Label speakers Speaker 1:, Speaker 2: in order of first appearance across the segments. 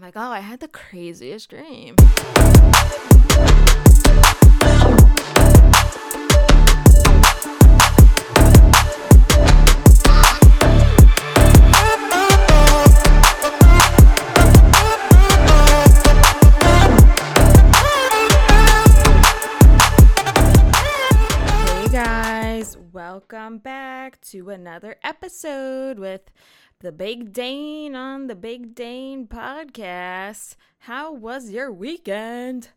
Speaker 1: I'm like, oh, I had the craziest dream. Welcome back to another episode with the Big Dane on the Big Dane podcast. How was your weekend?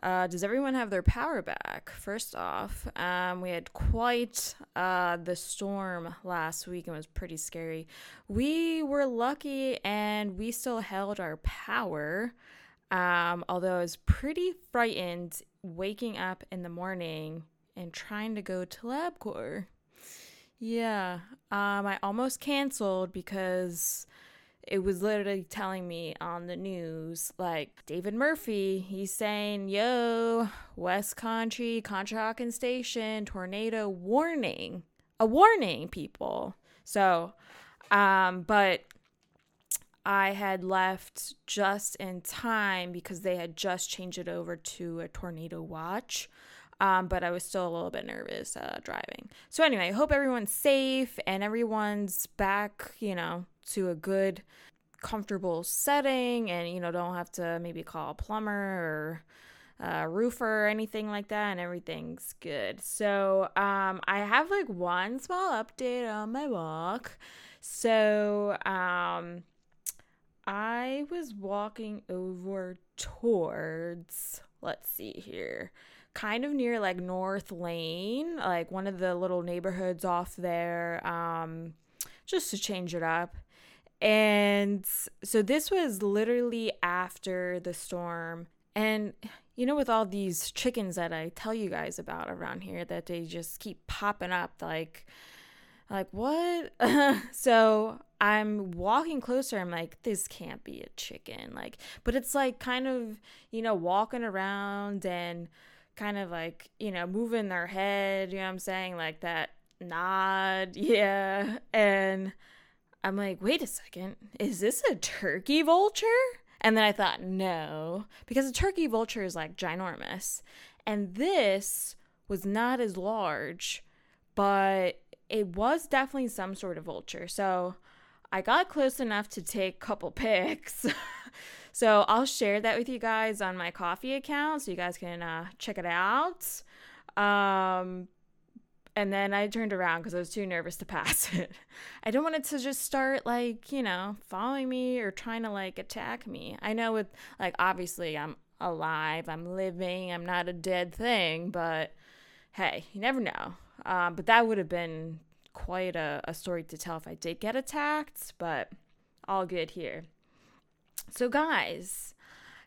Speaker 1: Uh, does everyone have their power back? First off, um, we had quite uh, the storm last week and was pretty scary. We were lucky and we still held our power. Um, although I was pretty frightened waking up in the morning and trying to go to LabCorp. Yeah, um, I almost canceled because it was literally telling me on the news, like David Murphy, he's saying, "Yo, West Country, Conshohocken Station, tornado warning, a warning, people." So, um, but I had left just in time because they had just changed it over to a tornado watch. Um, but I was still a little bit nervous uh, driving. So, anyway, I hope everyone's safe and everyone's back, you know, to a good, comfortable setting and, you know, don't have to maybe call a plumber or a roofer or anything like that and everything's good. So, um, I have like one small update on my walk. So, um, I was walking over towards, let's see here, kind of near like North Lane, like one of the little neighborhoods off there, um, just to change it up. And so this was literally after the storm. And you know, with all these chickens that I tell you guys about around here, that they just keep popping up like, like what? so I'm walking closer. I'm like, this can't be a chicken. Like, but it's like kind of, you know, walking around and kind of like, you know, moving their head, you know what I'm saying? Like that nod. Yeah. And I'm like, wait a second. Is this a turkey vulture? And then I thought, no, because a turkey vulture is like ginormous. And this was not as large, but it was definitely some sort of vulture. So I got close enough to take a couple pics. So I'll share that with you guys on my coffee account so you guys can uh, check it out. Um, and then I turned around because I was too nervous to pass it. I don't want it to just start like, you know, following me or trying to like attack me. I know with like obviously I'm alive, I'm living, I'm not a dead thing, but hey, you never know. Um, but that would have been quite a, a story to tell if I did get attacked, but all good here. So, guys,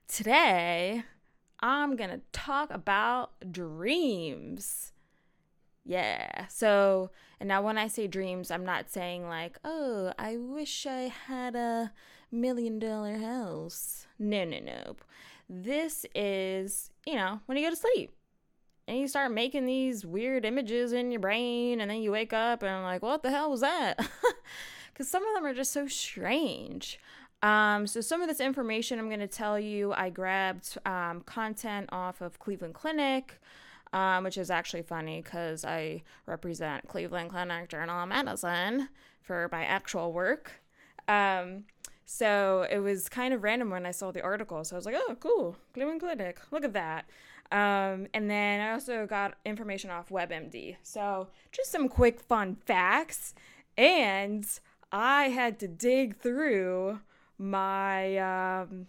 Speaker 1: today I'm going to talk about dreams. Yeah. So, and now when I say dreams, I'm not saying like, oh, I wish I had a million dollar house. No, no, no. This is, you know, when you go to sleep and you start making these weird images in your brain and then you wake up and I'm like, what the hell was that? Because some of them are just so strange. Um, so some of this information I'm going to tell you, I grabbed um, content off of Cleveland Clinic, um, which is actually funny because I represent Cleveland Clinic Journal of Medicine for my actual work. Um, so it was kind of random when I saw the article. So I was like, oh, cool, Cleveland Clinic, look at that. Um, and then I also got information off WebMD. So just some quick fun facts. And I had to dig through my, um,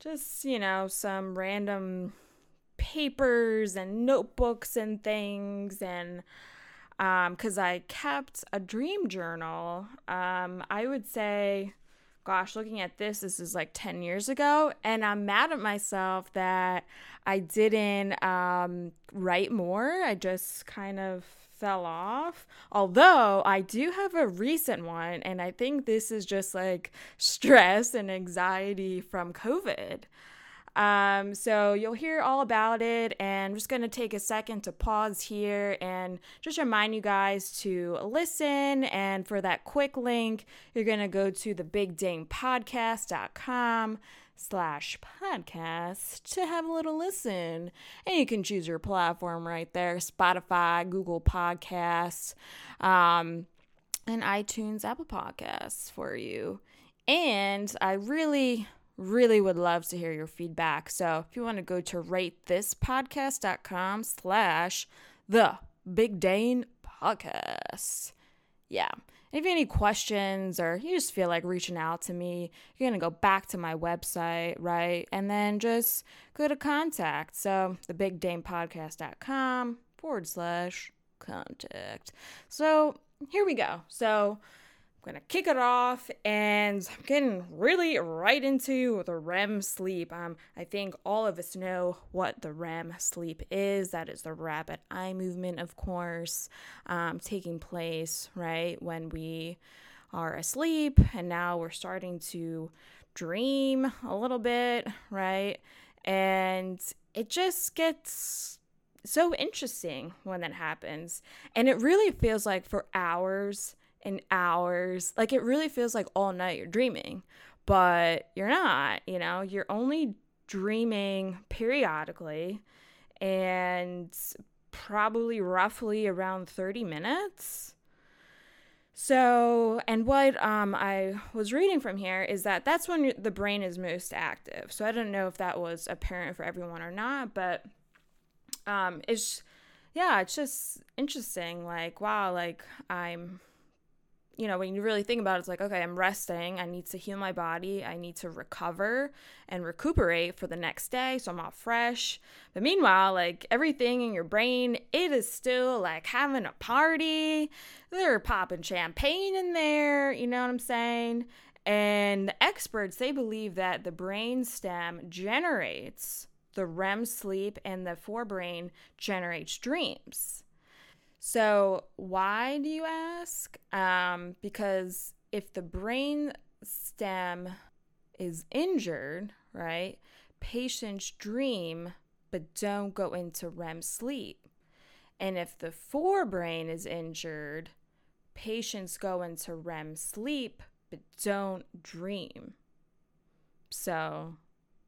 Speaker 1: just, you know, some random papers and notebooks and things. And because um, I kept a dream journal, um, I would say gosh, looking at this, this is like 10 years ago. And I'm mad at myself that I didn't um, write more. I just kind of fell off. Although I do have a recent one, and I think this is just like stress and anxiety from COVID. Um, so you'll hear all about it. And I'm just going to take a second to pause here and just remind you guys to listen. And for that quick link, you're going to go to the bigdanepodcast.com slash podcast to have a little listen. And you can choose your platform right there Spotify, Google Podcasts, um, and iTunes, Apple Podcasts for you. And I really, really would love to hear your feedback. So if you want to go to ratethispodcast.com slash the Big Dane Podcast. Yeah. If you have any questions or you just feel like reaching out to me, you're going to go back to my website, right? And then just go to contact. So thebigdanepodcast.com forward slash contact. So here we go. So gonna kick it off and I'm getting really right into the REM sleep. Um, I think all of us know what the REM sleep is. That is the rapid eye movement, of course, um, taking place right when we are asleep, and now we're starting to dream a little bit, right? And it just gets so interesting when that happens. And it really feels like for hours and hours. Like it really feels like all night you're dreaming, but you're not, you know, you're only dreaming periodically and probably roughly around 30 minutes. So, and what um, I was reading from here is that that's when the brain is most active. So, I don't know if that was apparent for everyone or not, but um, it's, yeah, it's just interesting. Like, wow, like I'm you know, when you really think about it, it's like, okay, I'm resting. I need to heal my body. I need to recover and recuperate for the next day so I'm all fresh. But meanwhile, like everything in your brain, it is still like having a party. They're popping champagne in there. You know what I'm saying? And the experts, they believe that the brain stem generates the REM sleep and the forebrain generates dreams. So, why do you ask? Um, because if the brain stem is injured, right, patients dream but don't go into REM sleep. And if the forebrain is injured, patients go into REM sleep but don't dream. So,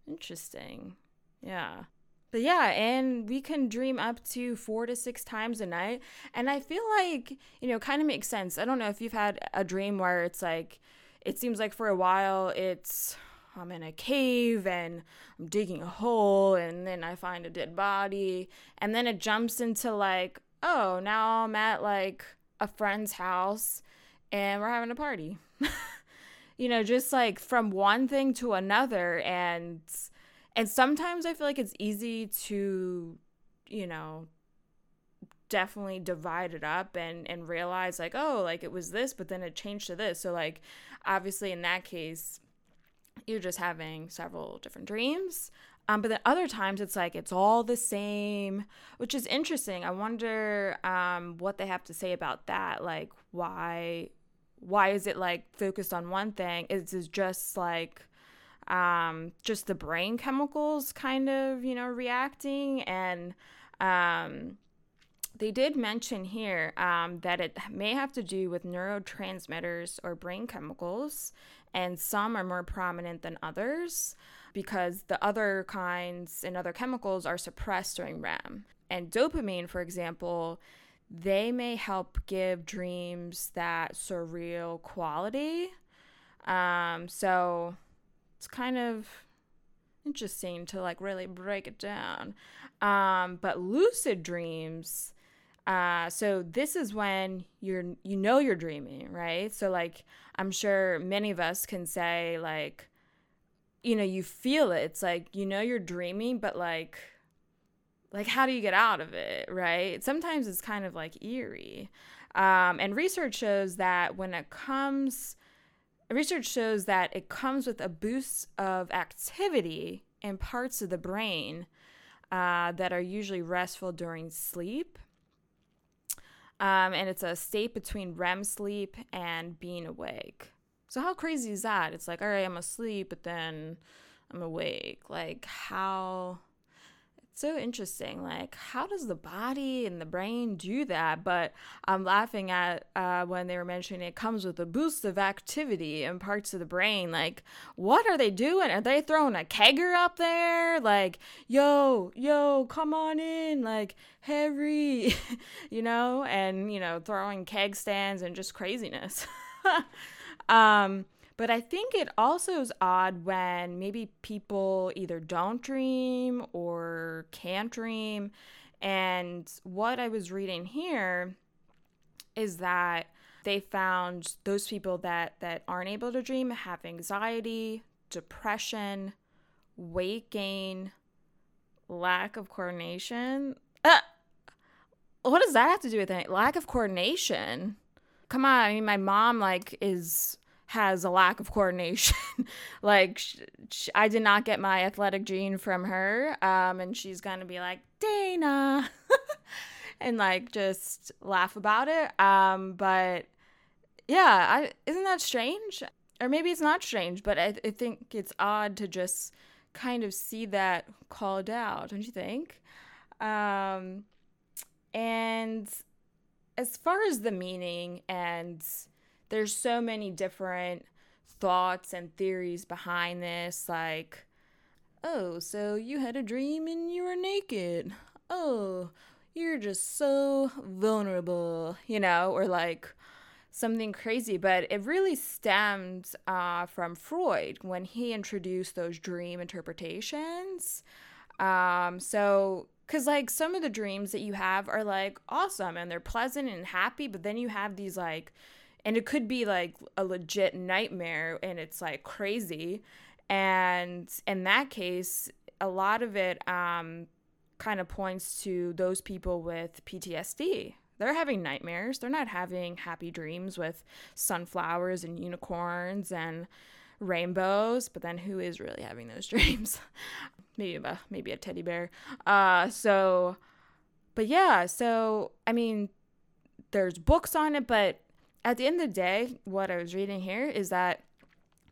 Speaker 1: interesting. Yeah. But yeah, and we can dream up to four to six times a night. And I feel like, you know, kind of makes sense. I don't know if you've had a dream where it's like, it seems like for a while it's, I'm in a cave and I'm digging a hole and then I find a dead body. And then it jumps into like, oh, now I'm at like a friend's house and we're having a party. you know, just like from one thing to another. And, and sometimes I feel like it's easy to, you know, definitely divide it up and and realize like, oh, like it was this, but then it changed to this. So like obviously in that case, you're just having several different dreams. Um, but then other times it's like it's all the same, which is interesting. I wonder um, what they have to say about that. Like why why is it like focused on one thing? Is it just like um, just the brain chemicals kind of, you know, reacting. And um, they did mention here um, that it may have to do with neurotransmitters or brain chemicals, and some are more prominent than others because the other kinds and other chemicals are suppressed during REM. And dopamine, for example, they may help give dreams that surreal quality. Um, so it's kind of interesting to like really break it down. Um, but lucid dreams, uh, so this is when you're you know you're dreaming, right? So like I'm sure many of us can say like, you know, you feel it. It's like you know you're dreaming, but like like how do you get out of it right sometimes it's kind of like eerie um, and research shows that when it comes Research shows that it comes with a boost of activity in parts of the brain uh, that are usually restful during sleep. Um, and it's a state between REM sleep and being awake. So, how crazy is that? It's like, all right, I'm asleep, but then I'm awake. Like, how so interesting. Like, how does the body and the brain do that? But I'm laughing at uh, when they were mentioning it comes with a boost of activity in parts of the brain. Like, what are they doing? Are they throwing a kegger up there? Like, yo, yo, come on in. Like, Harry, you know, and, you know, throwing keg stands and just craziness. um, but I think it also is odd when maybe people either don't dream or can't dream. And what I was reading here is that they found those people that that aren't able to dream have anxiety, depression, weight gain, lack of coordination. Uh, what does that have to do with it? Lack of coordination. Come on, I mean, my mom like is has a lack of coordination. like, sh- sh- I did not get my athletic gene from her. Um, and she's going to be like, Dana, and like just laugh about it. Um, but yeah, I, isn't that strange? Or maybe it's not strange, but I, I think it's odd to just kind of see that called out, don't you think? Um, and as far as the meaning and there's so many different thoughts and theories behind this like oh so you had a dream and you were naked. Oh you're just so vulnerable you know or like something crazy. But it really stemmed uh, from freud when he introduced those dream interpretations. Um, so because like some of the dreams that you have are like awesome and they're pleasant and happy but then you have these like and it could be like a legit nightmare and it's like crazy. And in that case a lot of it um, kind of points to those people with ptsd they're having nightmares. They're not having happy dreams with sunflowers and unicorns and rainbows but then who is really having those dreams? Maybe a maybe a teddy bear. Uh so but yeah so i mean there's books on it but at the end of the day, what I was reading here is that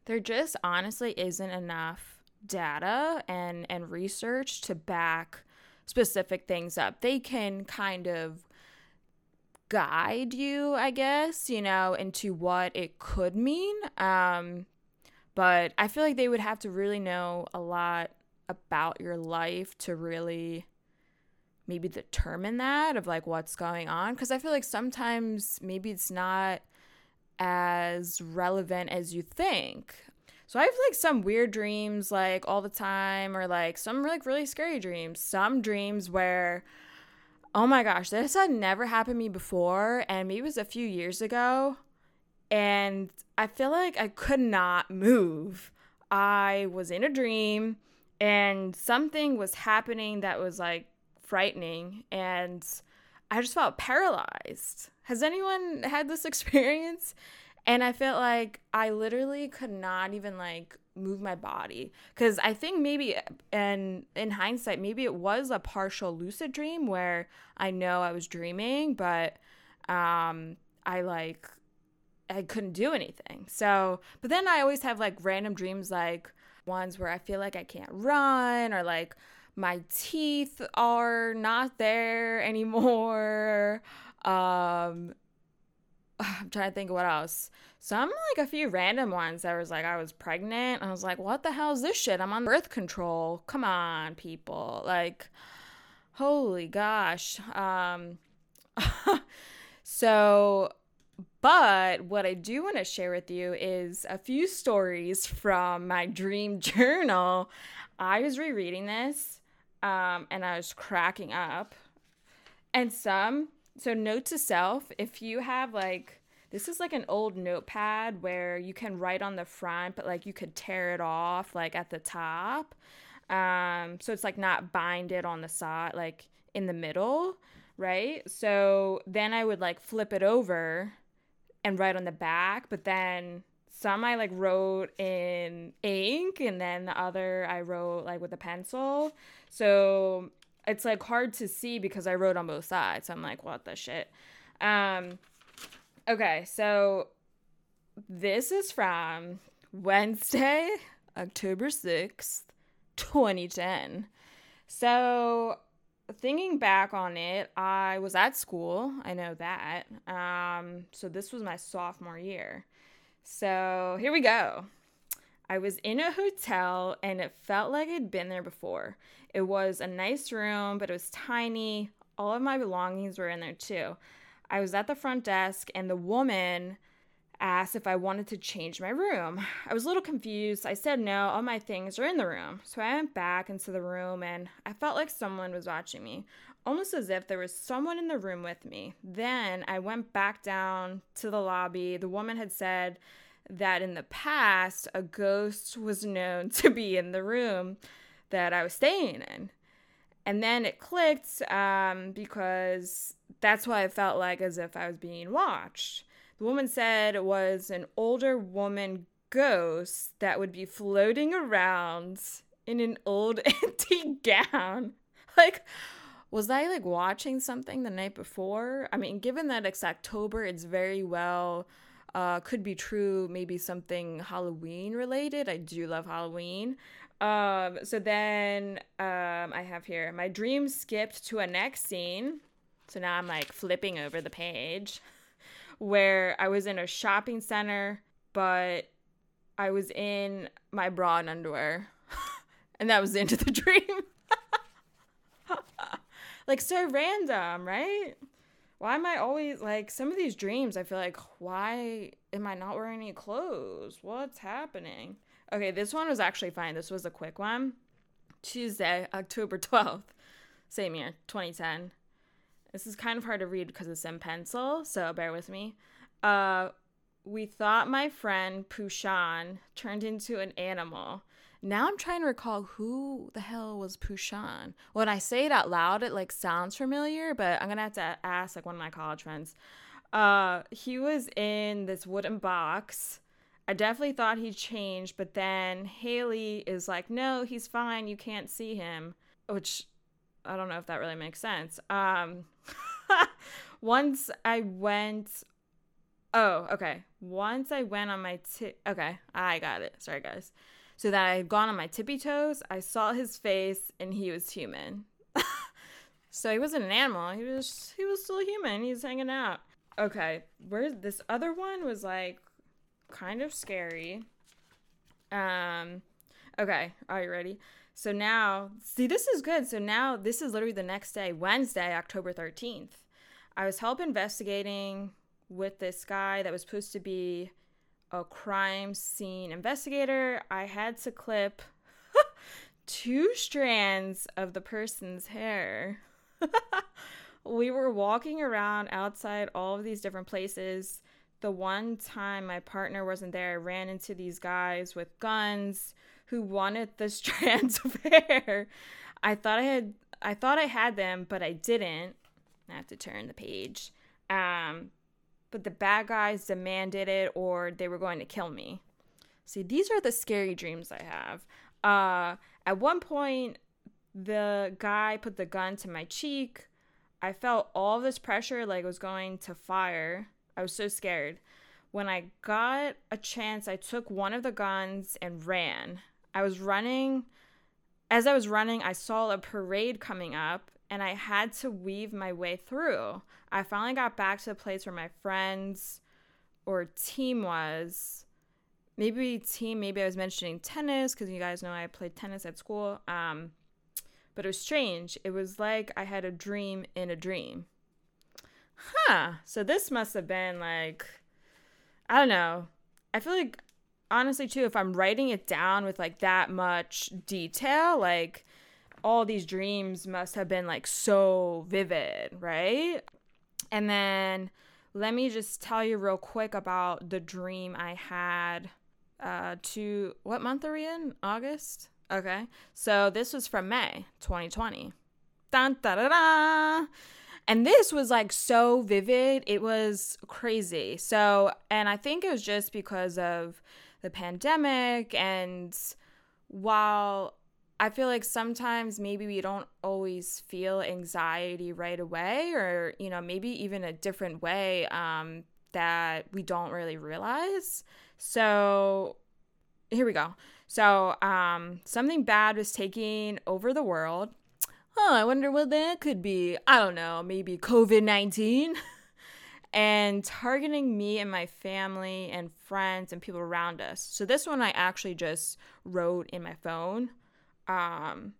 Speaker 1: there just honestly isn't enough data and and research to back specific things up. They can kind of guide you, I guess, you know, into what it could mean. Um, but I feel like they would have to really know a lot about your life to really maybe determine that of like what's going on? Because i feel like sometimes maybe it's not as relevant as you think. So i have like some weird dreams like all the time or like some like really scary dreams. Some dreams where oh my gosh this had never happened to me before and maybe it was a few years ago. And i feel like i could not move. I was in a dream and something was happening that was like frightening and I just felt paralyzed. Has anyone had this experience? And I felt like I literally could not even like move my body cuz I think maybe and in hindsight maybe it was a partial lucid dream where I know I was dreaming but um I like I couldn't do anything. So, but then I always have like random dreams like ones where I feel like I can't run or like my teeth are not there anymore. Um, I'm trying to think of what else. Some like a few random ones that was like I was pregnant. I was like, what the hell is this shit? I'm on birth control. Come on, people. Like, holy gosh. Um, so, but what I do want to share with you is a few stories from my dream journal. I was rereading this um, and I was cracking up. And some, so note to self, if you have like, this is like an old notepad where you can write on the front, but like you could tear it off like at the top. Um, so it's like not binded on the side, like in the middle, right? So then I would like flip it over and write on the back, but then some I like wrote in ink and then the other I wrote like with a pencil. So it's like hard to see because I wrote on both sides. I'm like, what the shit? Um okay, so this is from Wednesday, October 6th, 2010. So, thinking back on it, I was at school. I know that. Um, so, this was my sophomore year. So, here we go. I was in a hotel and it felt like I'd been there before. It was a nice room, but it was tiny. All of my belongings were in there too. I was at the front desk and the woman asked if I wanted to change my room. I was a little confused. I said no, all my things are in the room. So I went back into the room and I felt like someone was watching me, almost as if there was someone in the room with me. Then I went back down to the lobby. The woman had said that in the past, a ghost was known to be in the room that I was staying in. And then it clicked um, because that's why I felt like as if I was being watched. The woman said it was an older woman ghost that would be floating around in an old antique gown. Like, was I like watching something the night before? I mean, given that it's October, it's very well uh, could be true, maybe something Halloween related. I do love Halloween. Um, so then um, I have here my dream skipped to a next scene. So now I'm like flipping over the page where I was in a shopping center, but I was in my bra and underwear. and that was into the dream. like so random, right? why am I always like some of these dreams? I feel like, why am I not wearing any clothes? What's happening? Okay, this one was actually fine. This was a quick one. Tuesday, October 12th, same year, 2010. This is kind of hard to read because it's in pencil, so bear with me. Uh, we thought my friend Pushan turned into an animal. Now I'm trying to recall who the hell was Pushan. When I say it out loud, it like sounds familiar, but I'm gonna have to ask like one of my college friends. Uh, he was in this wooden box. I definitely thought he changed, but then Haley is like, "No, he's fine. You can't see him," which I don't know if that really makes sense. Um, once I went. Oh, okay. Once I went on my t- okay, I got it. Sorry, guys so that I had gone on my tippy toes. I saw his face and he was human. so he wasn't an animal. He was he was still human. He's hanging out. Okay, where this other one was like kind of scary. Um okay, are you ready? So now, see this is good. So now this is literally the next day, Wednesday, October 13th. I was help investigating with this guy that was supposed to be a crime scene investigator, I had to clip two strands of the person's hair. we were walking around outside all of these different places. The one time my partner wasn't there, I ran into these guys with guns who wanted the strands of hair. I thought I had I thought I had them, but I didn't. I have to turn the page. Um, but the bad guys demanded it or they were going to kill me. See, these are the scary dreams I have. Uh, at one point, the guy put the gun to my cheek. I felt all this pressure like it was going to fire. I was so scared. When I got a chance, I took one of the guns and ran. I was running. As I was running, I saw a parade coming up and I had to weave my way through. I finally got back to the place where my friends or team was. Maybe team, maybe I was mentioning tennis because you guys know I played tennis at school. Um, but it was strange. It was like I had a dream in a dream. Huh. So this must have been like, I don't know. I feel like, honestly, too, if I'm writing it down with like that much detail, like all these dreams must have been like so vivid, right? And then let me just tell you real quick about the dream I had uh to what month are we in? August? Okay. So this was from May 2020. Dun, da, da, da. And this was like so vivid. It was crazy. So, and I think it was just because of the pandemic and while I feel like sometimes maybe we don't always feel anxiety right away, or, you know, maybe even a different way um, that we don't really realize. So here we go. So, um, something bad was taking over the world. Oh, I wonder what that could be. I don't know, maybe COVID 19. and targeting me and my family and friends and people around us. So, this one I actually just wrote in my phone. Um,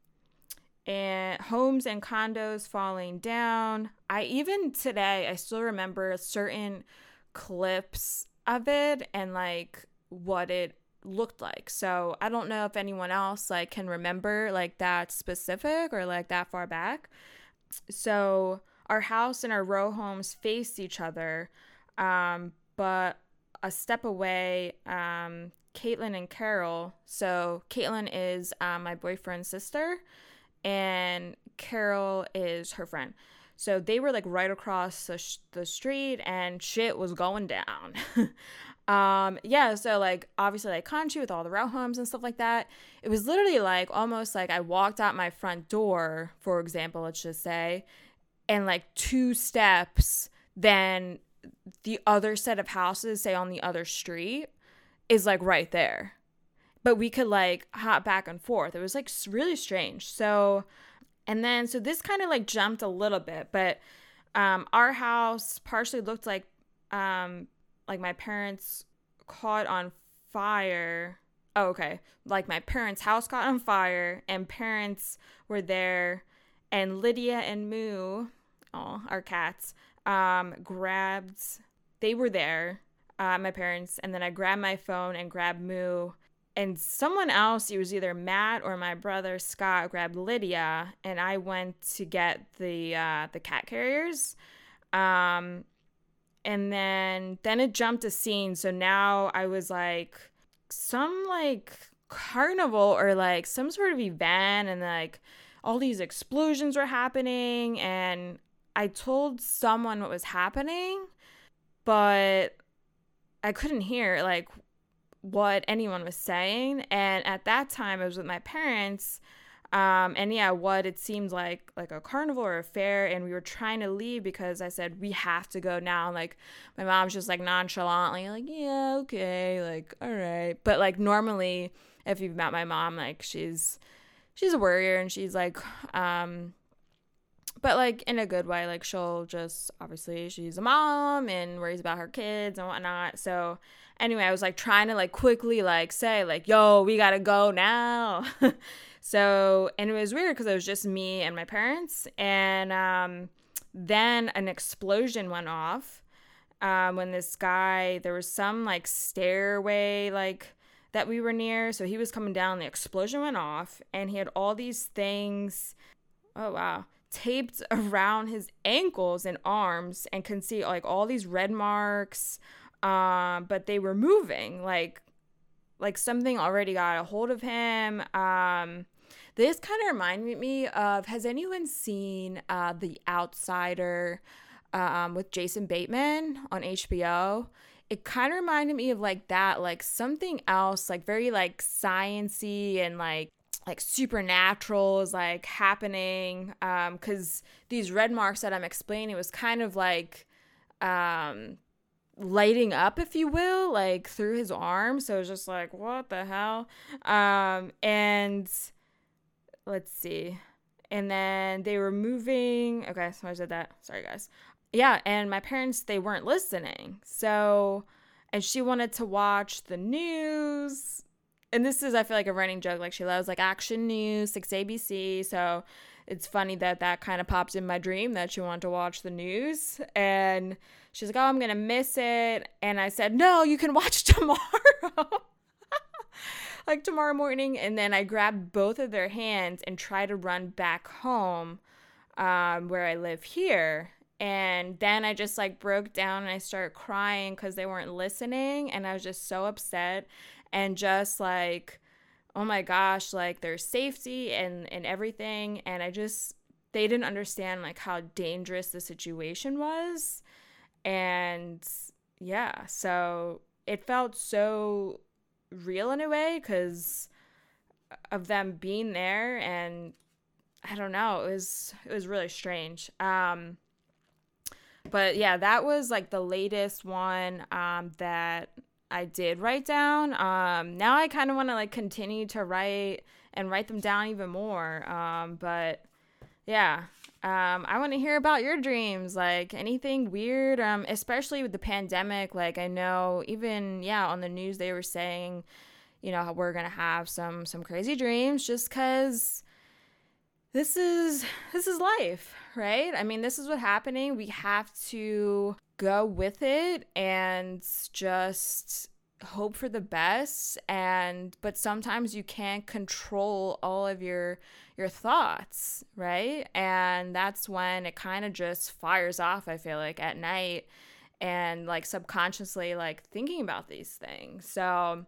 Speaker 1: and homes and condos falling down. I even today, I still remember certain clips of it and like what it looked like. So I don't know if anyone else like can remember like that specific or like that far back. So our house and our row homes faced each other, um, but a step away, um, Caitlin and Carol. So Caitlin is um, my boyfriend's sister, and Carol is her friend. So they were like right across the, sh- the street, and shit was going down. um, yeah, so like obviously like country with all the row homes and stuff like that. It was literally like almost like I walked out my front door, for example, let's just say, and like two steps, then the other set of houses, say on the other street, is like right there but we could like hop back and forth. It was like really strange. So, and then so this kind of like jumped a little bit, but um, our house partially looked like um, like my parents caught on fire. Oh, okay. Like my parents' house caught on fire, and parents were there, and Lydia and Moo, oh, our cats, um, grabbed. They were there, uh, my parents, and then I grabbed my phone and grabbed Moo and someone else, it was either Matt or my brother Scott, grabbed Lydia, and I went to get the uh, the cat carriers. Um, and then then it jumped a scene, so now I was like some like carnival or like some sort of event, and like all these explosions were happening, and I told someone what was happening, but I couldn't hear like what anyone was saying. And at that time, I was with my parents. Um, and yeah, what it seemed like like a carnival or a fair, and we were trying to leave because I said we have to go now. And, Like my mom's just like nonchalantly like yeah okay like all right, but like normally if you've met my mom like she's she's a worrier and she's like um but like in a good way like she'll just obviously she's a mom and worries about her kids and whatnot so anyway, I was like trying to like quickly like say like, "Yo, we gotta go now." so, and it was weird because it was just me and my parents, and um, then an explosion went off. Um, when this guy, there was some like stairway like that we were near, so he was coming down. The explosion went off, and he had all these things. Oh wow taped around his ankles and arms and can see like all these red marks um, but they were moving like like something already got a hold of him. Um, this kind of reminded me of Has anyone seen uh, The Outsider um, with Jason Bateman on HBO? It kind of reminded me of like that, like something else, like very like sciency and like like supernatural is like happening. Um, because these red marks that I'm explaining was kind of like um lighting up if you will like through his arm. So it's just like what the hell? Um and let's see. And then they were moving okay so i said that. Sorry guys. Yeah and my parents they weren't listening. So and she wanted to watch the news and this is i feel like a running joke like she loves like action news 6 abc so it's funny that that kind of popped in my dream that she wanted to watch the news and she's like oh i'm gonna miss it and i said no you can watch tomorrow. Like tomorrow morning and then i grabbed both of their hands and tried to run back home um, where i live here and then i just like broke down and i started crying because they weren't listening and i was just so upset and just like oh my gosh, like their safety and and everything and I just they didn't understand like how dangerous the situation was. And yeah, so it felt so real in a way cuz of them being there and I don't know, it was it was really strange. Um but yeah, that was like the latest one um that I did write down. Um, now I kind of want to like continue to write and write them down even more. Um, but yeah, um, I want to hear about your dreams, like anything weird, um, especially with the pandemic. Like I know, even yeah, on the news they were saying, you know, we're gonna have some some crazy dreams just because this is this is life, right? I mean, this is what's happening. We have to go with it and just hope for the best. And but sometimes you can't control all of your your thoughts right? And that's when it kind of just fires off i feel like at night and like subconsciously like thinking about these things. So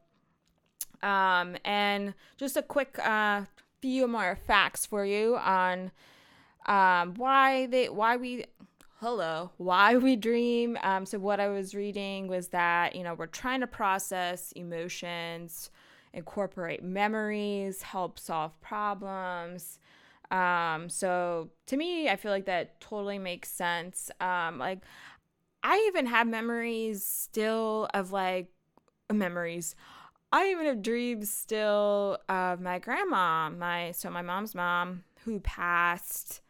Speaker 1: um and just a quick uh few more facts for you on um why they why we hello, why we dream. Um, so, what I was reading was that, you know, we're trying to process emotions, incorporate memories, help solve problems. Um, so, to me, I feel like that totally makes sense. Um, like, I even have memories still of like memories. I even have dreams still of my grandma, my so my mom's mom who passed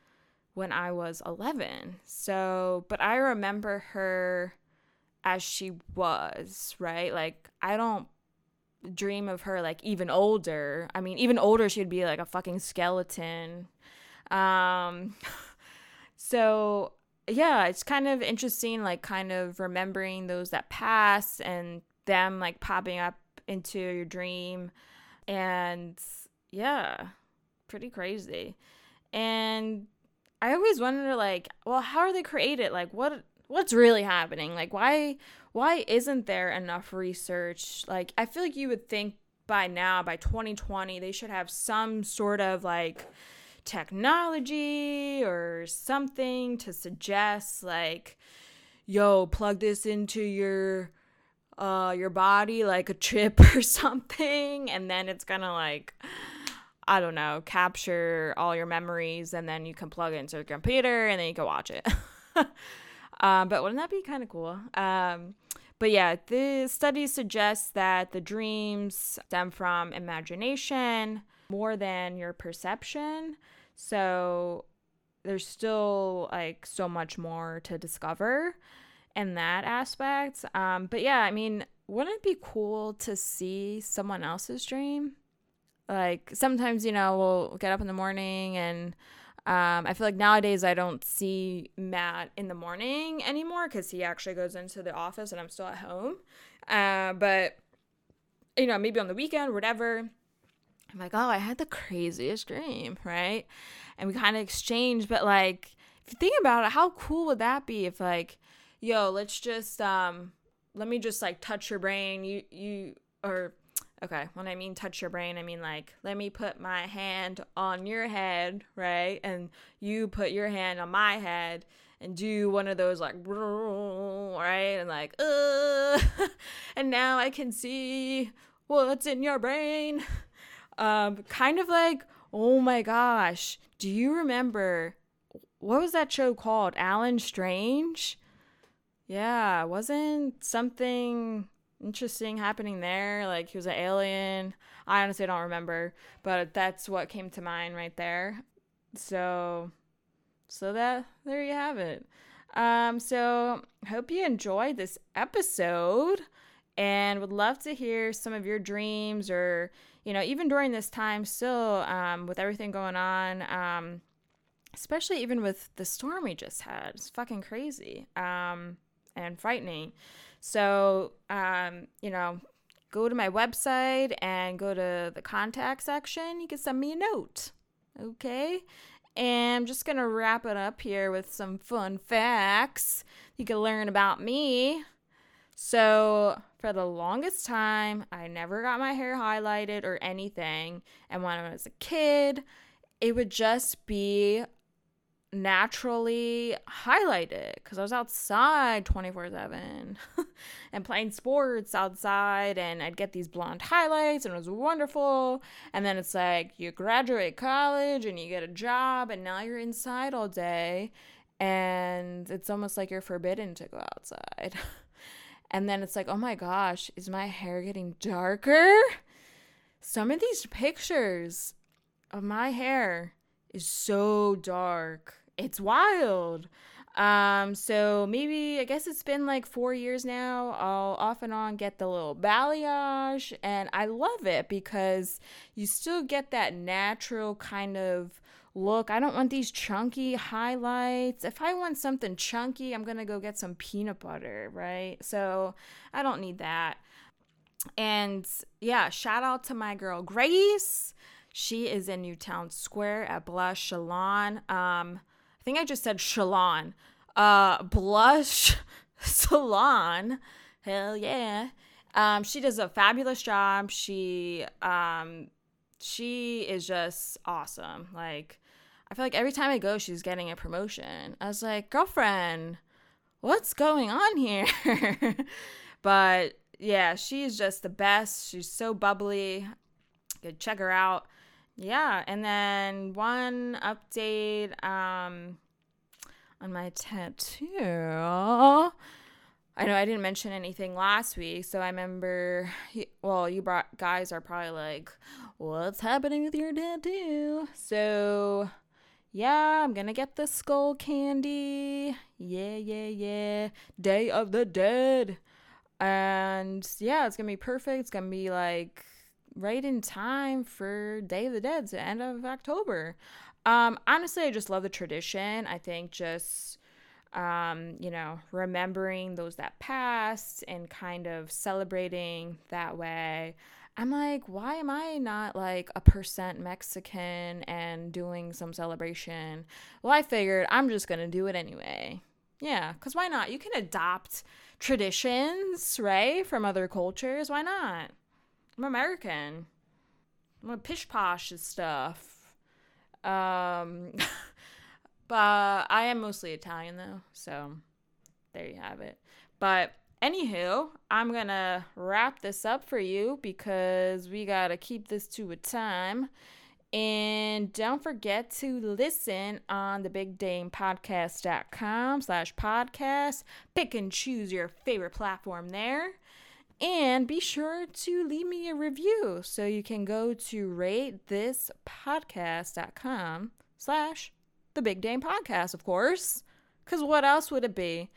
Speaker 1: when I was 11. So, but I remember her as she was, right? Like, I don't dream of her like even older. I mean, even older, she'd be like a fucking skeleton. Um, so yeah, it's kind of interesting, like, kind of remembering those that pass and them like popping up into your dream. And yeah, pretty crazy. And I always wonder like, well, how are they created? Like what what's really happening? Like why why isn't there enough research? Like I feel like you would think by now by 2020 they should have some sort of like technology or something to suggest like yo, plug this into your uh your body like a chip or something and then it's going to like I don't know, capture all your memories and then you can plug it into your computer and then you can watch it. um, but wouldn't that be kind of cool? Um, but yeah, the study suggests that the dreams stem from imagination more than your perception. So there's still like so much more to discover in that aspect. Um, but yeah, I mean, wouldn't it be cool to see someone else's dream? Like sometimes you know we'll get up in the morning and um, I feel like nowadays I don't see Matt in the morning anymore because he actually goes into the office and I'm still at home. Uh, but you know, maybe on the weekend, whatever. I'm like, oh, I had the craziest dream, right? And we kind of exchange, but like, if you think about it, how cool would that be if like, yo, let's just um, let me just like touch your brain, you you or Okay, when I mean touch your brain, I mean like, let me put my hand on your head, right? And you put your hand on my head and do one of those like, right? And like, uh, and now I can see what's in your brain. Um, kind of like, oh my gosh, do you remember what was that show called? Alan Strange? Yeah, wasn't something interesting happening there. Like he was an alien. I honestly don't remember, but that's what came to mind right there. So, so that there you have it. Um, so hope you enjoyed this episode, and would love to hear some of your dreams, or you know, even during this time, still um, with everything going on. Um, especially even with the storm we just had, it's fucking crazy. Um, and frightening. So, um, you know, go to my website and go to the contact section. You can send me a note. Okay. And I'm just going to wrap it up here with some fun facts you can learn about me. So, for the longest time, I never got my hair highlighted or anything. And when I was a kid, it would just be naturally highlighted because I was outside 24 7 and playing sports outside, and I'd get these blonde highlights, and it was wonderful. And then it's like you graduate college and you get a job, and now you're inside all day, and it's almost like you're forbidden to go outside. And then it's like, oh my gosh, is my hair getting darker? Some of these pictures of my hair is so dark. It's wild. Um, so maybe I guess it's been like four years now. I'll off and on get the little balayage, and I love it because you still get that natural kind of look. I don't want these chunky highlights. If I want something chunky, I'm gonna go get some peanut butter, right? So I don't need that. And yeah, shout out to my girl Grace. She is in Newtown Square at Blush Salon. Um, I think I just said Shalon. Uh, Blush Salon. Hell yeah. Um, she does a fabulous job. She um she is just awesome. Like I feel like every time I go she's getting a promotion. I was like, "Girlfriend, what's going on here?" but yeah, she's just the best. She's so bubbly. Go check her out yeah, and then one update um on my tattoo. I know I didn't mention anything last week, so I remember. Well, you brought guys are probably like, "What's happening with your tattoo?" So, yeah, I'm gonna get the skull candy. Yeah, yeah, yeah. Day of the Dead, and yeah, it's gonna be perfect. It's gonna be like right in time for Day of the Dead, the end of October. Um, honestly, I just love the tradition. I think just um, you know, remembering those that passed and kind of celebrating that way. I'm like, why am I not like a percent Mexican and doing some celebration? Well, I figured I'm just gonna do it anyway. Yeah, because why not? You can adopt traditions, right, from other cultures. Why not? I'm American. I'm a pish posh stuff. Um, but I am mostly Italian though, so there you have it. But anywho, I'm gonna wrap this up for you because we gotta keep this to a time. And don't forget to listen on the Big Dame Podcast.com slash podcast. Pick and choose your favorite platform there. And be sure to leave me a review. So you can go to ratethispodcast.com slash the Big Dame Podcast, of course. Because what else would it be?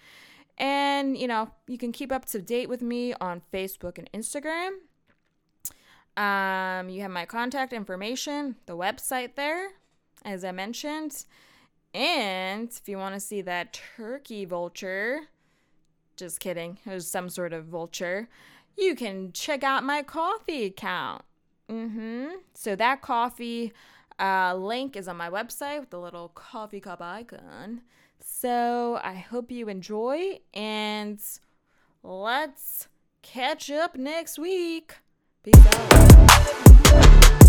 Speaker 1: And, you know, you can keep up to date with me on Facebook and Instagram. Um, you have my contact information, the website there, as I mentioned. And if you want to see that turkey vulture, just kidding, it was some sort of vulture you can check out my Ko-fi account. Mm-hmm. So that coffee uh, link is on my website with the little coffee cup icon. So I hope you enjoy and let's catch up next week. Peace out.